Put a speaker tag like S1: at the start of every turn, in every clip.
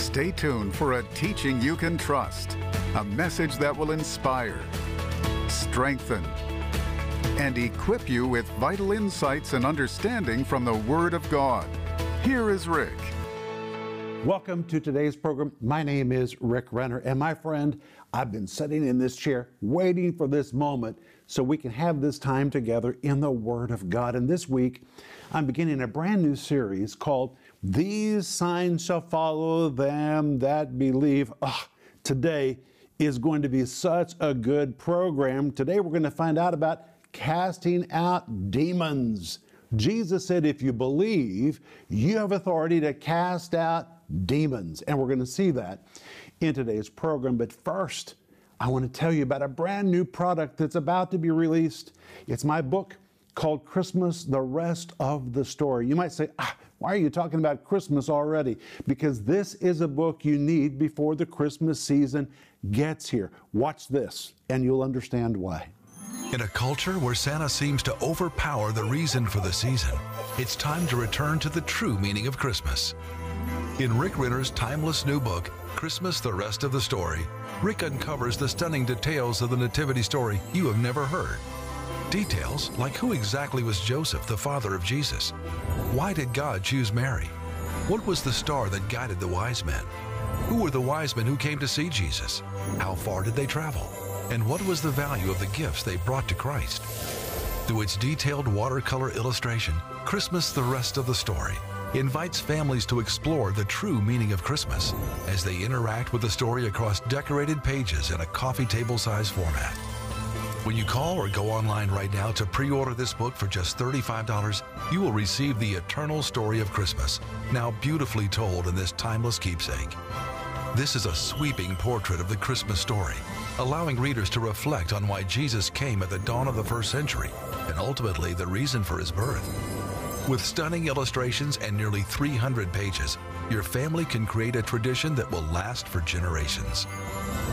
S1: Stay tuned for a teaching you can trust, a message that will inspire, strengthen, and equip you with vital insights and understanding from the Word of God. Here is Rick.
S2: Welcome to today's program. My name is Rick Renner, and my friend, I've been sitting in this chair waiting for this moment so we can have this time together in the Word of God. And this week, I'm beginning a brand new series called These Signs Shall Follow Them That Believe. Oh, today is going to be such a good program. Today, we're going to find out about casting out demons. Jesus said, if you believe, you have authority to cast out demons. And we're going to see that in today's program. But first, I want to tell you about a brand new product that's about to be released. It's my book called Christmas, the Rest of the Story. You might say, ah, why are you talking about Christmas already? Because this is a book you need before the Christmas season gets here. Watch this, and you'll understand why.
S3: In a culture where Santa seems to overpower the reason for the season, it's time to return to the true meaning of Christmas. In Rick Renner's timeless new book, Christmas The Rest of the Story, Rick uncovers the stunning details of the Nativity story you have never heard. Details like who exactly was Joseph, the father of Jesus? Why did God choose Mary? What was the star that guided the wise men? Who were the wise men who came to see Jesus? How far did they travel? And what was the value of the gifts they brought to Christ? Through its detailed watercolor illustration, Christmas The Rest of the Story invites families to explore the true meaning of Christmas as they interact with the story across decorated pages in a coffee table size format. When you call or go online right now to pre order this book for just $35, you will receive the eternal story of Christmas, now beautifully told in this timeless keepsake. This is a sweeping portrait of the Christmas story, allowing readers to reflect on why Jesus came at the dawn of the first century and ultimately the reason for his birth. With stunning illustrations and nearly 300 pages, your family can create a tradition that will last for generations.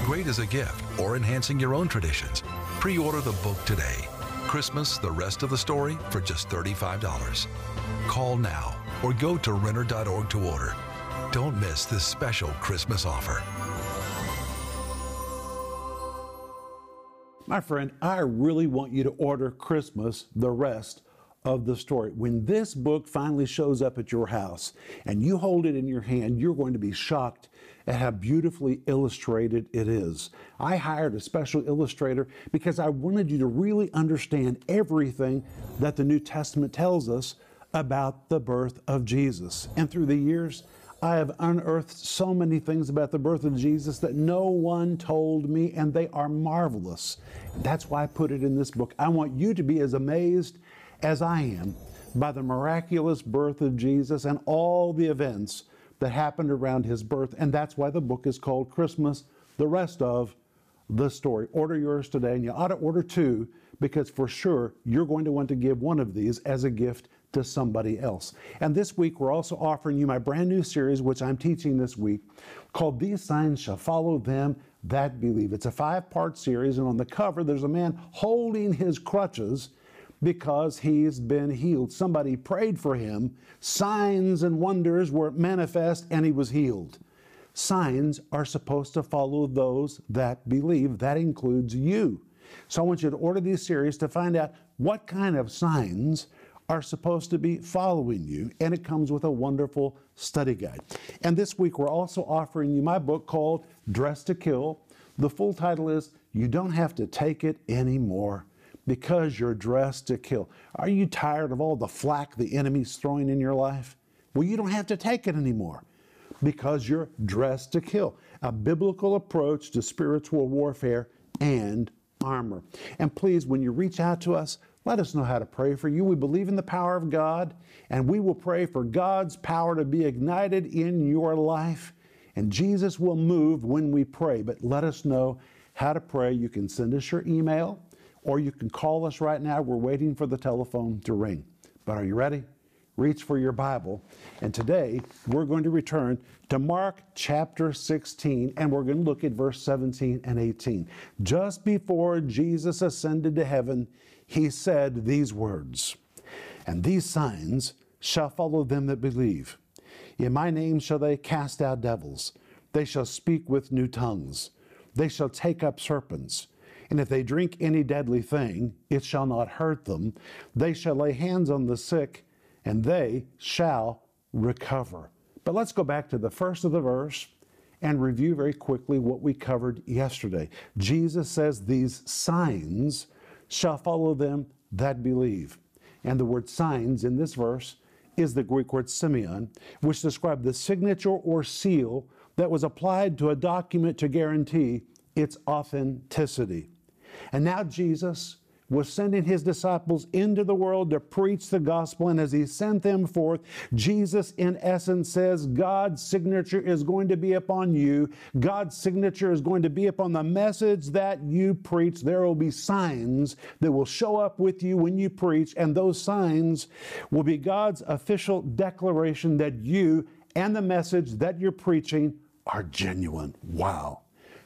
S3: Great as a gift or enhancing your own traditions, pre order the book today. Christmas, the rest of the story for just $35. Call now or go to Renner.org to order. Don't miss this special Christmas offer.
S2: My friend, I really want you to order Christmas, the rest of the story. When this book finally shows up at your house and you hold it in your hand, you're going to be shocked at how beautifully illustrated it is. I hired a special illustrator because I wanted you to really understand everything that the New Testament tells us about the birth of Jesus. And through the years, I have unearthed so many things about the birth of Jesus that no one told me, and they are marvelous. That's why I put it in this book. I want you to be as amazed as I am by the miraculous birth of Jesus and all the events that happened around his birth. And that's why the book is called Christmas, the rest of the story. Order yours today, and you ought to order two because for sure you're going to want to give one of these as a gift to somebody else. And this week, we're also offering you my brand new series, which I'm teaching this week, called These Signs Shall Follow Them That Believe. It's a five part series, and on the cover, there's a man holding his crutches because he's been healed. Somebody prayed for him, signs and wonders were manifest, and he was healed. Signs are supposed to follow those that believe. That includes you. So I want you to order these series to find out what kind of signs are supposed to be following you, and it comes with a wonderful study guide. And this week we're also offering you my book called Dressed to Kill. The full title is You Don't Have to Take It Anymore because you're dressed to kill. Are you tired of all the flack the enemy's throwing in your life? Well, you don't have to take it anymore because you're dressed to kill. A biblical approach to spiritual warfare and armor. And please, when you reach out to us, let us know how to pray for you. We believe in the power of God, and we will pray for God's power to be ignited in your life. And Jesus will move when we pray. But let us know how to pray. You can send us your email or you can call us right now. We're waiting for the telephone to ring. But are you ready? Reach for your Bible. And today we're going to return to Mark chapter 16 and we're going to look at verse 17 and 18. Just before Jesus ascended to heaven, he said these words And these signs shall follow them that believe. In my name shall they cast out devils. They shall speak with new tongues. They shall take up serpents. And if they drink any deadly thing, it shall not hurt them. They shall lay hands on the sick, and they shall recover. But let's go back to the first of the verse and review very quickly what we covered yesterday. Jesus says, These signs shall follow them that believe. And the word signs in this verse is the Greek word semeion, which described the signature or seal that was applied to a document to guarantee its authenticity. And now Jesus was sending his disciples into the world to preach the gospel. And as he sent them forth, Jesus, in essence, says, God's signature is going to be upon you. God's signature is going to be upon the message that you preach. There will be signs that will show up with you when you preach, and those signs will be God's official declaration that you and the message that you're preaching are genuine. Wow.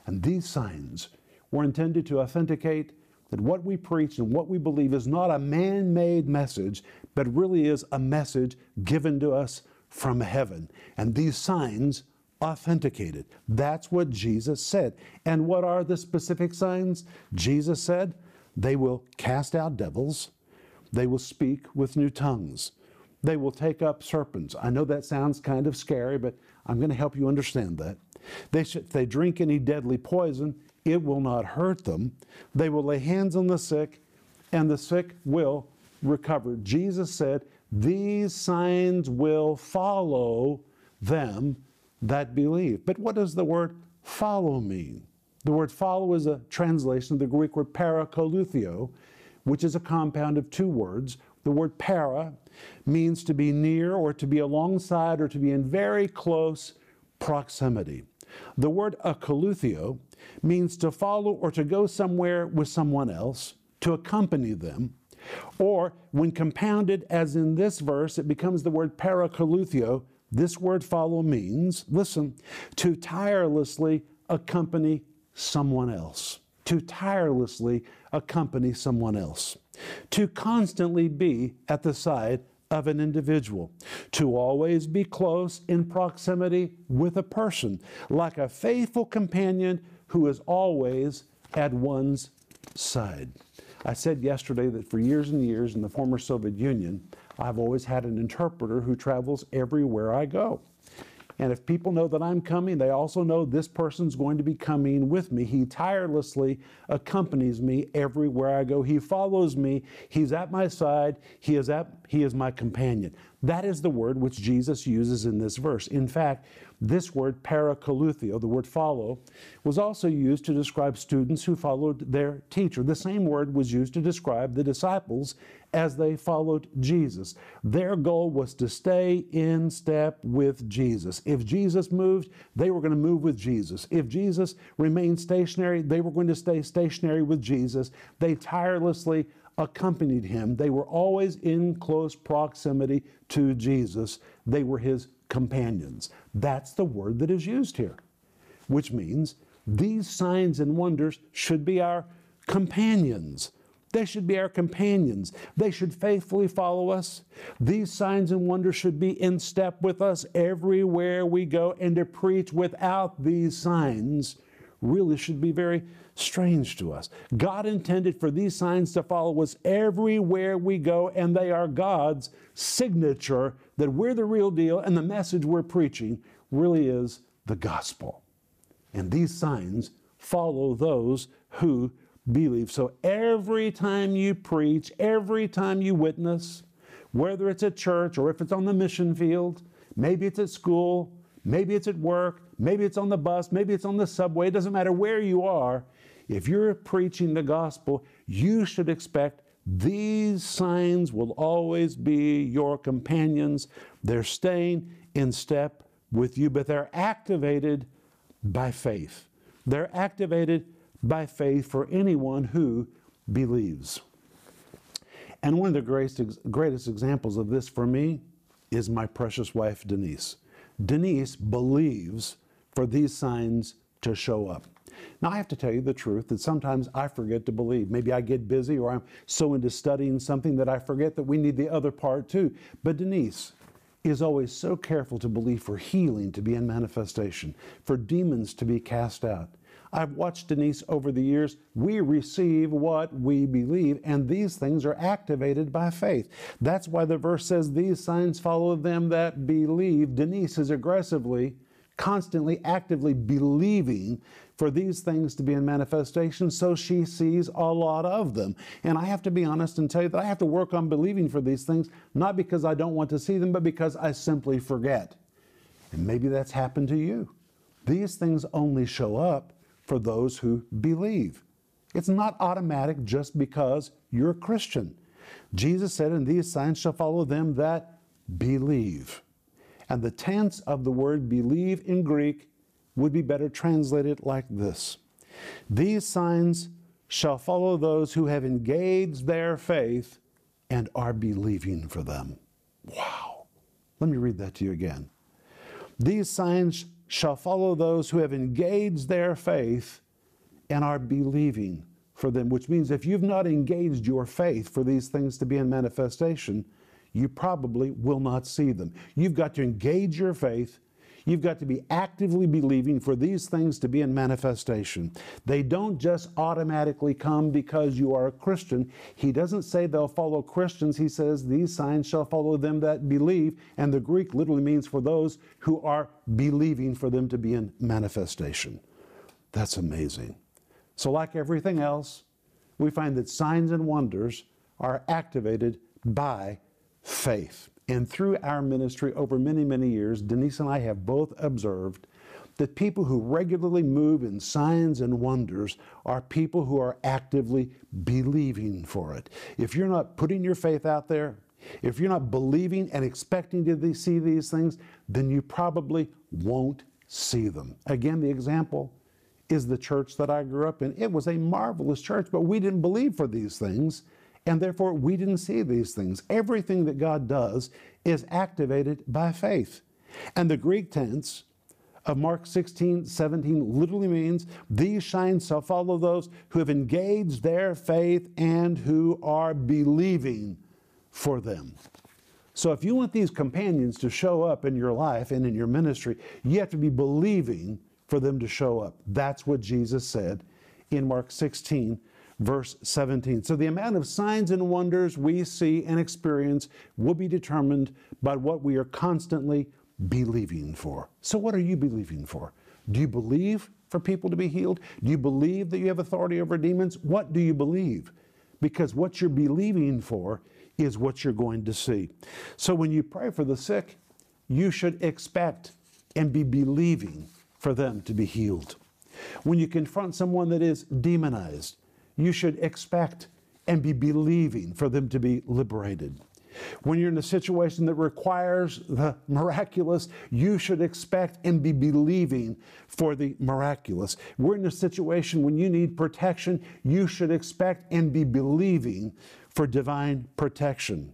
S2: And these signs were intended to authenticate that what we preach and what we believe is not a man made message, but really is a message given to us from heaven. And these signs authenticated. That's what Jesus said. And what are the specific signs? Jesus said, they will cast out devils, they will speak with new tongues, they will take up serpents. I know that sounds kind of scary, but I'm going to help you understand that. They should, if they drink any deadly poison, it will not hurt them. They will lay hands on the sick, and the sick will recover. Jesus said, These signs will follow them that believe. But what does the word follow mean? The word follow is a translation of the Greek word parakoloutheo, which is a compound of two words. The word para means to be near or to be alongside or to be in very close proximity. The word akoloutheo means to follow or to go somewhere with someone else, to accompany them, or when compounded, as in this verse, it becomes the word parakoloutheo. This word follow means, listen, to tirelessly accompany someone else. To tirelessly accompany someone else. To constantly be at the side of an individual, to always be close in proximity with a person, like a faithful companion who is always at one's side. I said yesterday that for years and years in the former Soviet Union, I've always had an interpreter who travels everywhere I go. And if people know that I'm coming, they also know this person's going to be coming with me. He tirelessly accompanies me everywhere I go. He follows me. He's at my side. He is at he is my companion. That is the word which Jesus uses in this verse. In fact, this word, parakoloutheo, the word follow, was also used to describe students who followed their teacher. The same word was used to describe the disciples as they followed Jesus. Their goal was to stay in step with Jesus. If Jesus moved, they were going to move with Jesus. If Jesus remained stationary, they were going to stay stationary with Jesus. They tirelessly accompanied him. They were always in close proximity to Jesus. They were his companions. That's the word that is used here, which means these signs and wonders should be our companions. They should be our companions. They should faithfully follow us. These signs and wonders should be in step with us everywhere we go. And to preach without these signs really should be very strange to us. God intended for these signs to follow us everywhere we go, and they are God's signature that we're the real deal, and the message we're preaching really is the gospel. And these signs follow those who believe. So every time you preach, every time you witness, whether it's at church or if it's on the mission field, maybe it's at school, maybe it's at work, maybe it's on the bus, maybe it's on the subway, it doesn't matter where you are, if you're preaching the gospel, you should expect these signs will always be your companions. They're staying in step with you, but they're activated by faith. They're activated by faith for anyone who believes. And one of the greatest, greatest examples of this for me is my precious wife, Denise. Denise believes for these signs to show up. Now, I have to tell you the truth that sometimes I forget to believe. Maybe I get busy or I'm so into studying something that I forget that we need the other part too. But Denise is always so careful to believe for healing to be in manifestation, for demons to be cast out. I've watched Denise over the years. We receive what we believe, and these things are activated by faith. That's why the verse says, These signs follow them that believe. Denise is aggressively, constantly, actively believing for these things to be in manifestation, so she sees a lot of them. And I have to be honest and tell you that I have to work on believing for these things, not because I don't want to see them, but because I simply forget. And maybe that's happened to you. These things only show up for those who believe. It's not automatic just because you're a Christian. Jesus said, And these signs shall follow them that believe. And the tense of the word believe in Greek would be better translated like this These signs shall follow those who have engaged their faith and are believing for them. Wow. Let me read that to you again. These signs shall follow those who have engaged their faith and are believing for them, which means if you've not engaged your faith for these things to be in manifestation, you probably will not see them. You've got to engage your faith You've got to be actively believing for these things to be in manifestation. They don't just automatically come because you are a Christian. He doesn't say they'll follow Christians. He says, These signs shall follow them that believe. And the Greek literally means for those who are believing for them to be in manifestation. That's amazing. So, like everything else, we find that signs and wonders are activated by faith. And through our ministry over many, many years, Denise and I have both observed that people who regularly move in signs and wonders are people who are actively believing for it. If you're not putting your faith out there, if you're not believing and expecting to see these things, then you probably won't see them. Again, the example is the church that I grew up in. It was a marvelous church, but we didn't believe for these things and therefore we didn't see these things. Everything that God does is activated by faith. And the Greek tense of Mark 16, 17 literally means these signs shall follow those who have engaged their faith and who are believing for them. So if you want these companions to show up in your life and in your ministry, you have to be believing for them to show up. That's what Jesus said in Mark 16, verse 17. So the amount of signs and wonders we see and experience will be determined by what we are constantly believing for. So, what are you believing for? Do you believe for people to be healed? Do you believe that you have authority over demons? What do you believe? Because what you're believing for is what you're going to see. So, when you pray for the sick, you should expect and be believing for them to be healed. When you confront someone that is demonized, you should expect and be believing for them to be liberated. When you're in a situation that requires the miraculous, you should expect and be believing for the miraculous. We're in a situation when you need protection, you should expect and be believing for divine protection.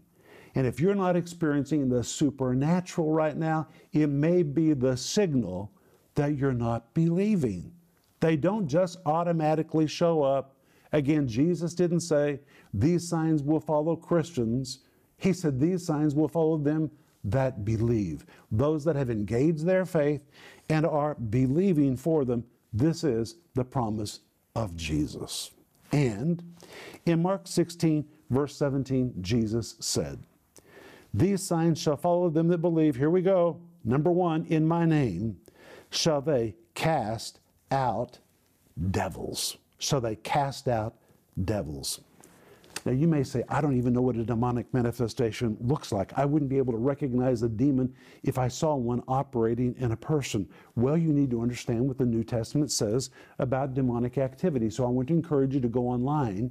S2: And if you're not experiencing the supernatural right now, it may be the signal that you're not believing. They don't just automatically show up Again, Jesus didn't say, These signs will follow Christians. He said, These signs will follow them that believe. Those that have engaged their faith and are believing for them. This is the promise of Jesus. And in Mark 16, verse 17, Jesus said, These signs shall follow them that believe. Here we go. Number one, in my name shall they cast out devils so they cast out devils. Now, you may say, I don't even know what a demonic manifestation looks like. I wouldn't be able to recognize a demon if I saw one operating in a person. Well, you need to understand what the New Testament says about demonic activity. So I want to encourage you to go online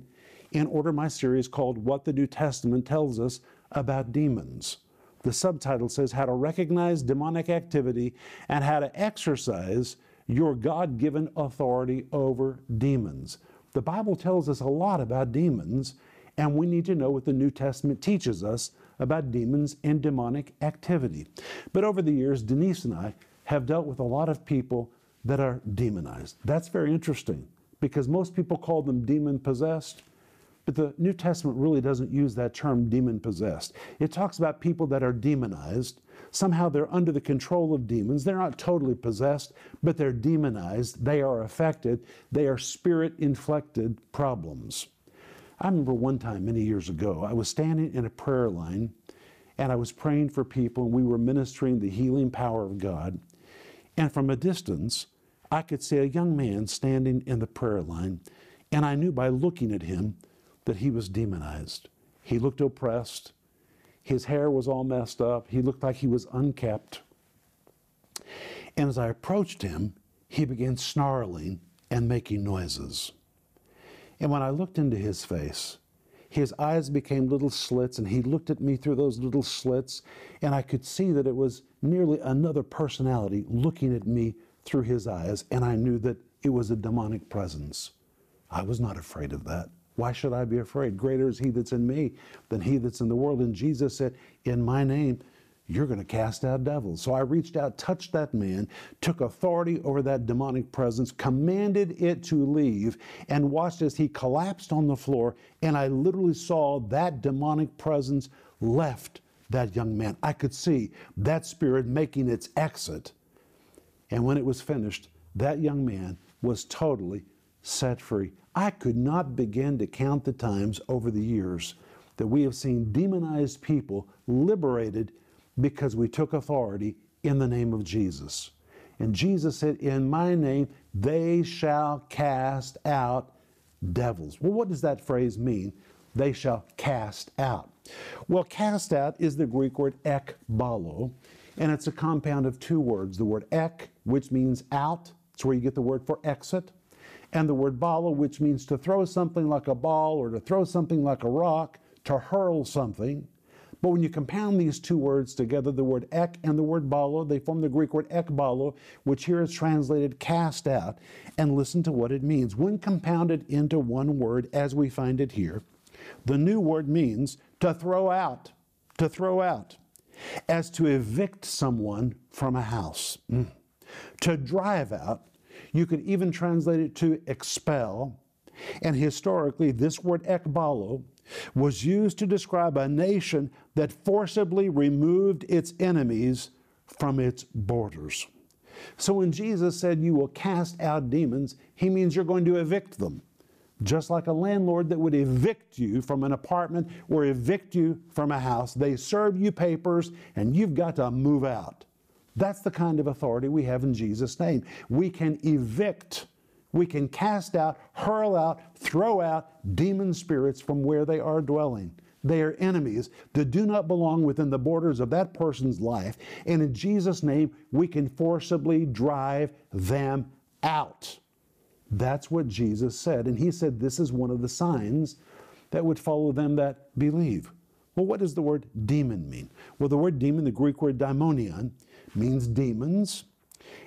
S2: and order my series called What the New Testament Tells Us About Demons. The subtitle says How to Recognize Demonic Activity and How to Exercise your God given authority over demons. The Bible tells us a lot about demons, and we need to know what the New Testament teaches us about demons and demonic activity. But over the years, Denise and I have dealt with a lot of people that are demonized. That's very interesting because most people call them demon possessed. But the New Testament really doesn't use that term demon possessed. It talks about people that are demonized. Somehow they're under the control of demons. They're not totally possessed, but they're demonized. They are affected. They are spirit inflected problems. I remember one time many years ago, I was standing in a prayer line and I was praying for people and we were ministering the healing power of God. And from a distance, I could see a young man standing in the prayer line, and I knew by looking at him that he was demonized. He looked oppressed. His hair was all messed up. He looked like he was unkept. And as I approached him, he began snarling and making noises. And when I looked into his face, his eyes became little slits, and he looked at me through those little slits, and I could see that it was nearly another personality looking at me through his eyes, and I knew that it was a demonic presence. I was not afraid of that. Why should I be afraid? Greater is he that's in me than he that's in the world. And Jesus said, In my name, you're going to cast out devils. So I reached out, touched that man, took authority over that demonic presence, commanded it to leave, and watched as he collapsed on the floor. And I literally saw that demonic presence left that young man. I could see that spirit making its exit. And when it was finished, that young man was totally set free. I could not begin to count the times over the years that we have seen demonized people liberated because we took authority in the name of Jesus. And Jesus said, In my name, they shall cast out devils. Well, what does that phrase mean? They shall cast out. Well, cast out is the Greek word ekbalo, and it's a compound of two words the word ek, which means out, it's where you get the word for exit, and the word bala, which means to throw something like a ball or to throw something like a rock, to hurl something. But when you compound these two words together, the word ek and the word balo, they form the Greek word ekbalo, which here is translated cast out. And listen to what it means. When compounded into one word, as we find it here, the new word means to throw out, to throw out, as to evict someone from a house, mm. to drive out, you could even translate it to expel. And historically, this word ekbalo was used to describe a nation that forcibly removed its enemies from its borders. So when Jesus said, You will cast out demons, he means you're going to evict them. Just like a landlord that would evict you from an apartment or evict you from a house, they serve you papers and you've got to move out. That's the kind of authority we have in Jesus' name. We can evict, we can cast out, hurl out, throw out demon spirits from where they are dwelling. They are enemies that do not belong within the borders of that person's life. And in Jesus' name, we can forcibly drive them out. That's what Jesus said. And he said this is one of the signs that would follow them that believe. Well, what does the word demon mean? Well, the word demon, the Greek word daimonion, means demons.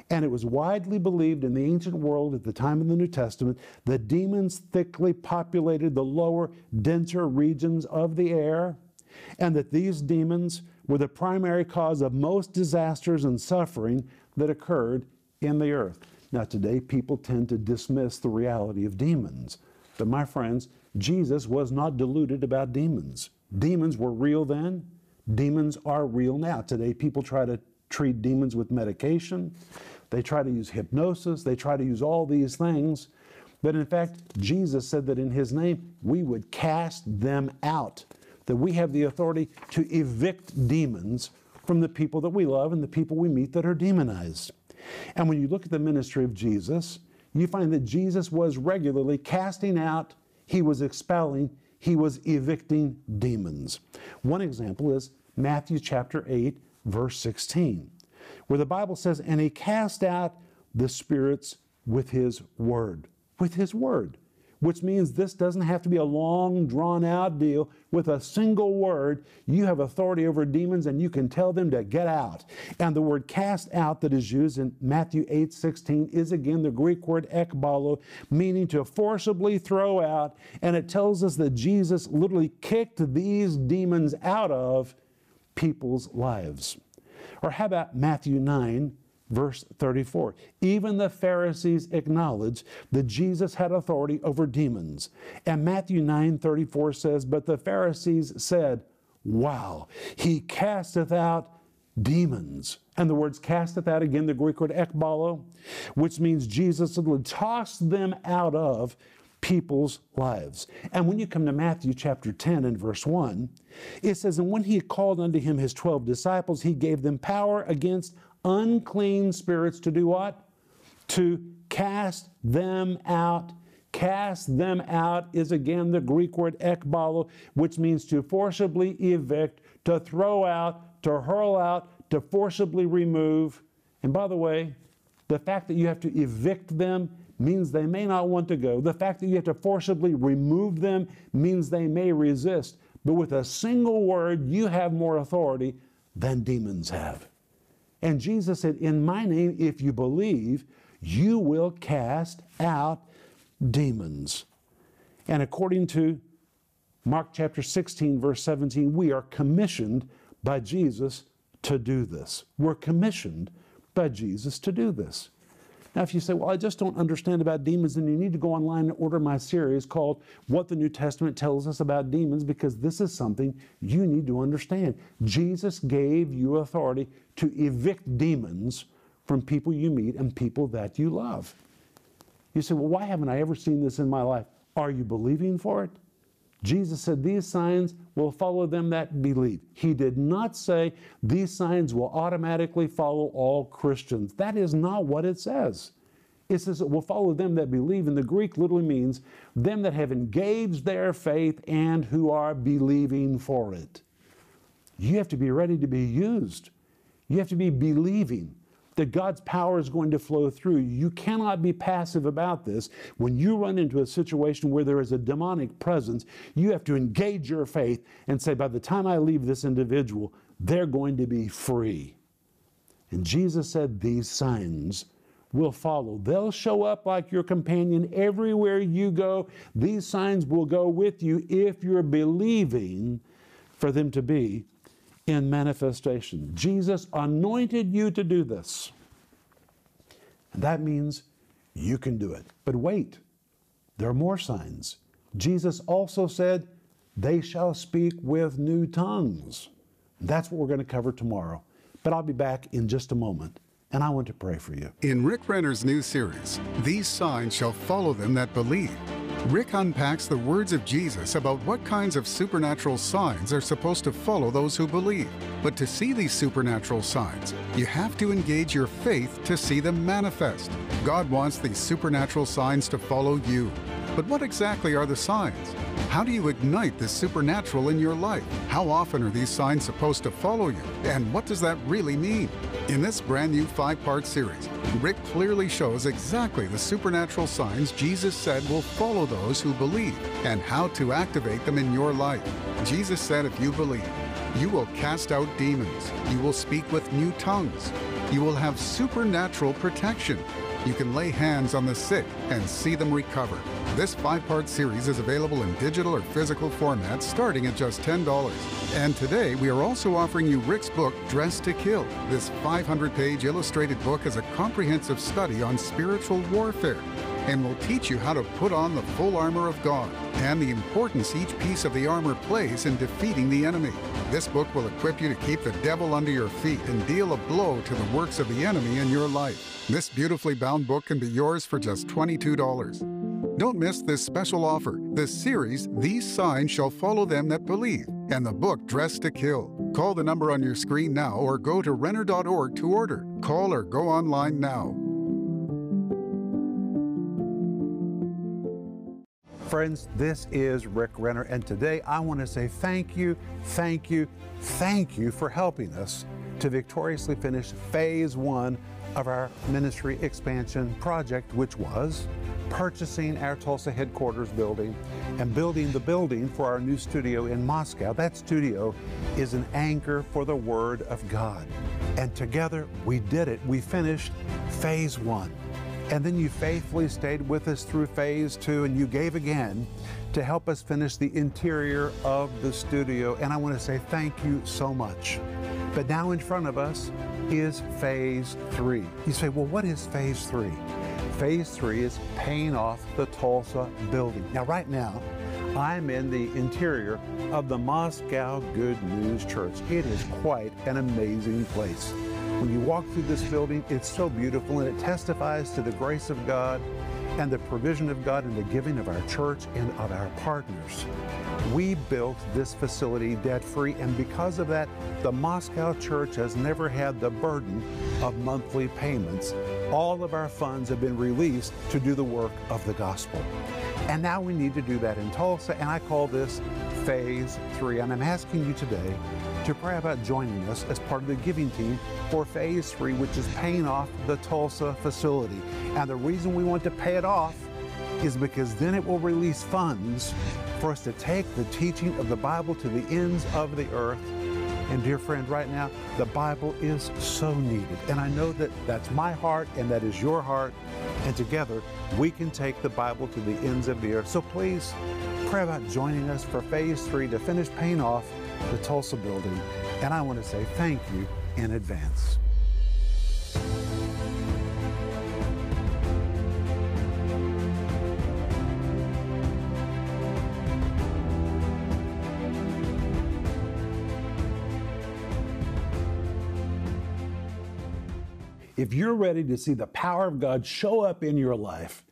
S2: And it was widely believed in the ancient world at the time of the New Testament that demons thickly populated the lower, denser regions of the air, and that these demons were the primary cause of most disasters and suffering that occurred in the earth. Now, today, people tend to dismiss the reality of demons. But, my friends, Jesus was not deluded about demons. Demons were real then, demons are real now. Today, people try to treat demons with medication, they try to use hypnosis, they try to use all these things. But in fact, Jesus said that in His name we would cast them out, that we have the authority to evict demons from the people that we love and the people we meet that are demonized. And when you look at the ministry of Jesus, you find that Jesus was regularly casting out, He was expelling, He was evicting demons. One example is Matthew chapter 8, verse 16, where the Bible says, And he cast out the spirits with his word. With his word. Which means this doesn't have to be a long, drawn out deal. With a single word, you have authority over demons and you can tell them to get out. And the word cast out that is used in Matthew 8 16 is again the Greek word ekbalo, meaning to forcibly throw out. And it tells us that Jesus literally kicked these demons out of people's lives. Or how about Matthew 9, verse 34. Even the Pharisees acknowledged that Jesus had authority over demons. And Matthew 9 34 says, But the Pharisees said, Wow, he casteth out demons. And the words casteth out, again, the Greek word ekbalo, which means Jesus would toss them out of people's lives. And when you come to Matthew chapter 10 and verse 1, it says, And when he called unto him his 12 disciples, he gave them power against unclean spirits to do what? To cast them out. Cast them out is again the Greek word ekbalo, which means to forcibly evict, to throw out, to hurl out, to forcibly remove. And by the way, the fact that you have to evict them means they may not want to go. The fact that you have to forcibly remove them means they may resist. But with a single word, you have more authority than demons have. And Jesus said, In my name, if you believe, you will cast out demons. And according to Mark chapter 16, verse 17, we are commissioned by Jesus to do this. We're commissioned by Jesus to do this. Now, if you say, Well, I just don't understand about demons, then you need to go online and order my series called What the New Testament Tells Us About Demons, because this is something you need to understand. Jesus gave you authority to evict demons from people you meet and people that you love. You say, Well, why haven't I ever seen this in my life? Are you believing for it? Jesus said, These signs will follow them that believe. He did not say, These signs will automatically follow all Christians. That is not what it says. It says it will follow them that believe, and the Greek literally means them that have engaged their faith and who are believing for it. You have to be ready to be used. You have to be believing that God's power is going to flow through. You cannot be passive about this. When you run into a situation where there is a demonic presence, you have to engage your faith and say, by the time I leave this individual, they're going to be free. And Jesus said, These signs will follow. They'll show up like your companion everywhere you go. These signs will go with you if you're believing for them to be in manifestation. Jesus anointed you to do this. And that means you can do it. But wait, there are more signs. Jesus also said, They shall speak with new tongues. That's what we're going to cover tomorrow. But I'll be back in just a moment, and I want to pray for you.
S1: In Rick Renner's new series, These Signs Shall Follow Them That Believe, Rick unpacks the words of Jesus about what kinds of supernatural signs are supposed to follow those who believe. But to see these supernatural signs, you have to engage your faith to see them manifest. God wants these supernatural signs to follow you. But what exactly are the signs? How do you ignite the supernatural in your life? How often are these signs supposed to follow you? And what does that really mean? In this brand new five part series, Rick clearly shows exactly the supernatural signs Jesus said will follow those who believe and how to activate them in your life. Jesus said, if you believe, you will cast out demons, you will speak with new tongues, you will have supernatural protection. You can lay hands on the sick and see them recover. This five part series is available in digital or physical formats starting at just $10. And today we are also offering you Rick's book, Dressed to Kill. This 500 page illustrated book is a comprehensive study on spiritual warfare and will teach you how to put on the full armor of God and the importance each piece of the armor plays in defeating the enemy. This book will equip you to keep the devil under your feet and deal a blow to the works of the enemy in your life. This beautifully bound book can be yours for just $22. Don't miss this special offer the series These Signs Shall Follow Them That Believe, and the book Dressed to Kill. Call the number on your screen now or go to Renner.org to order. Call or go online now.
S2: Friends, this is Rick Renner, and today I want to say thank you, thank you, thank you for helping us to victoriously finish phase one of our ministry expansion project, which was purchasing our Tulsa headquarters building and building the building for our new studio in Moscow. That studio is an anchor for the Word of God. And together we did it. We finished phase one. And then you faithfully stayed with us through phase two, and you gave again to help us finish the interior of the studio. And I want to say thank you so much. But now in front of us, is phase three. You say, well, what is phase three? Phase three is paying off the Tulsa building. Now, right now, I'm in the interior of the Moscow Good News Church. It is quite an amazing place. When you walk through this building, it's so beautiful and it testifies to the grace of God and the provision of God and the giving of our church and of our partners. We built this facility debt free, and because of that, the Moscow church has never had the burden of monthly payments. All of our funds have been released to do the work of the gospel. And now we need to do that in Tulsa, and I call this phase three. And I'm asking you today to pray about joining us as part of the giving team for phase three, which is paying off the Tulsa facility. And the reason we want to pay it off is because then it will release funds for us to take the teaching of the Bible to the ends of the earth. And dear friend, right now, the Bible is so needed. And I know that that's my heart and that is your heart. And together, we can take the Bible to the ends of the earth. So please pray about joining us for phase three to finish paying off the Tulsa building. And I want to say thank you in advance. If you're ready to see the power of God show up in your life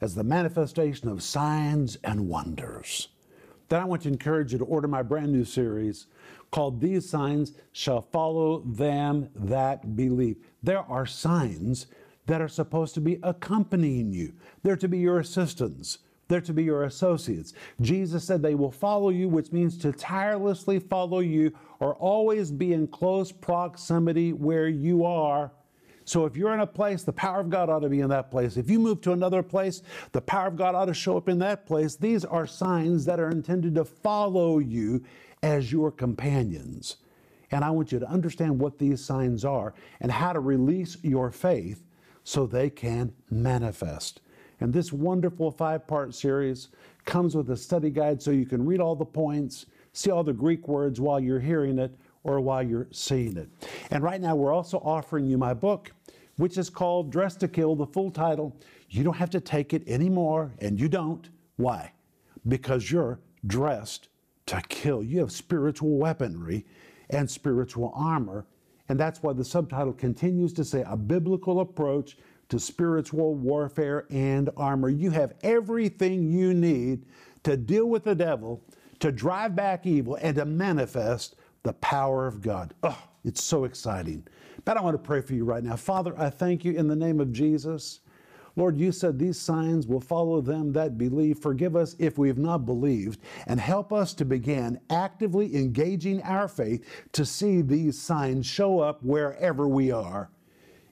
S2: as the manifestation of signs and wonders, then I want to encourage you to order my brand new series called These Signs Shall Follow Them That Believe. There are signs that are supposed to be accompanying you, they're to be your assistants. They're to be your associates. Jesus said they will follow you, which means to tirelessly follow you or always be in close proximity where you are so if you're in a place, the power of God ought to be in that place. If you move to another place, the power of God ought to show up in that place. These are signs that are intended to follow you as your companions. And I want you to understand what these signs are and how to release your faith so they can manifest. And this wonderful five part series comes with a study guide so you can read all the points, see all the Greek words while you're hearing it or while you're seeing it. And right now, we're also offering you my book, which is called Dressed to Kill, the full title. You don't have to take it anymore, and you don't. Why? Because you're dressed to kill. You have spiritual weaponry and spiritual armor. And that's why the subtitle continues to say a biblical approach to spiritual warfare and armor. You have everything you need to deal with the devil, to drive back evil, and to manifest the power of God. Oh, it's so exciting. But I want to pray for you right now. Father, I thank you in the name of Jesus. Lord, you said these signs will follow them that believe. Forgive us if we have not believed, and help us to begin actively engaging our faith to see these signs show up wherever we are.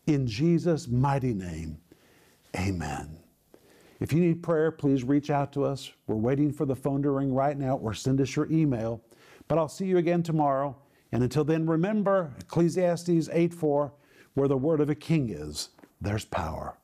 S2: In Jesus' mighty name, amen. If you need prayer, please reach out to us. We're waiting for the phone to ring right now or send us your email. But I'll see you again tomorrow. And until then, remember Ecclesiastes 8 4, where the word of a king is, there's power.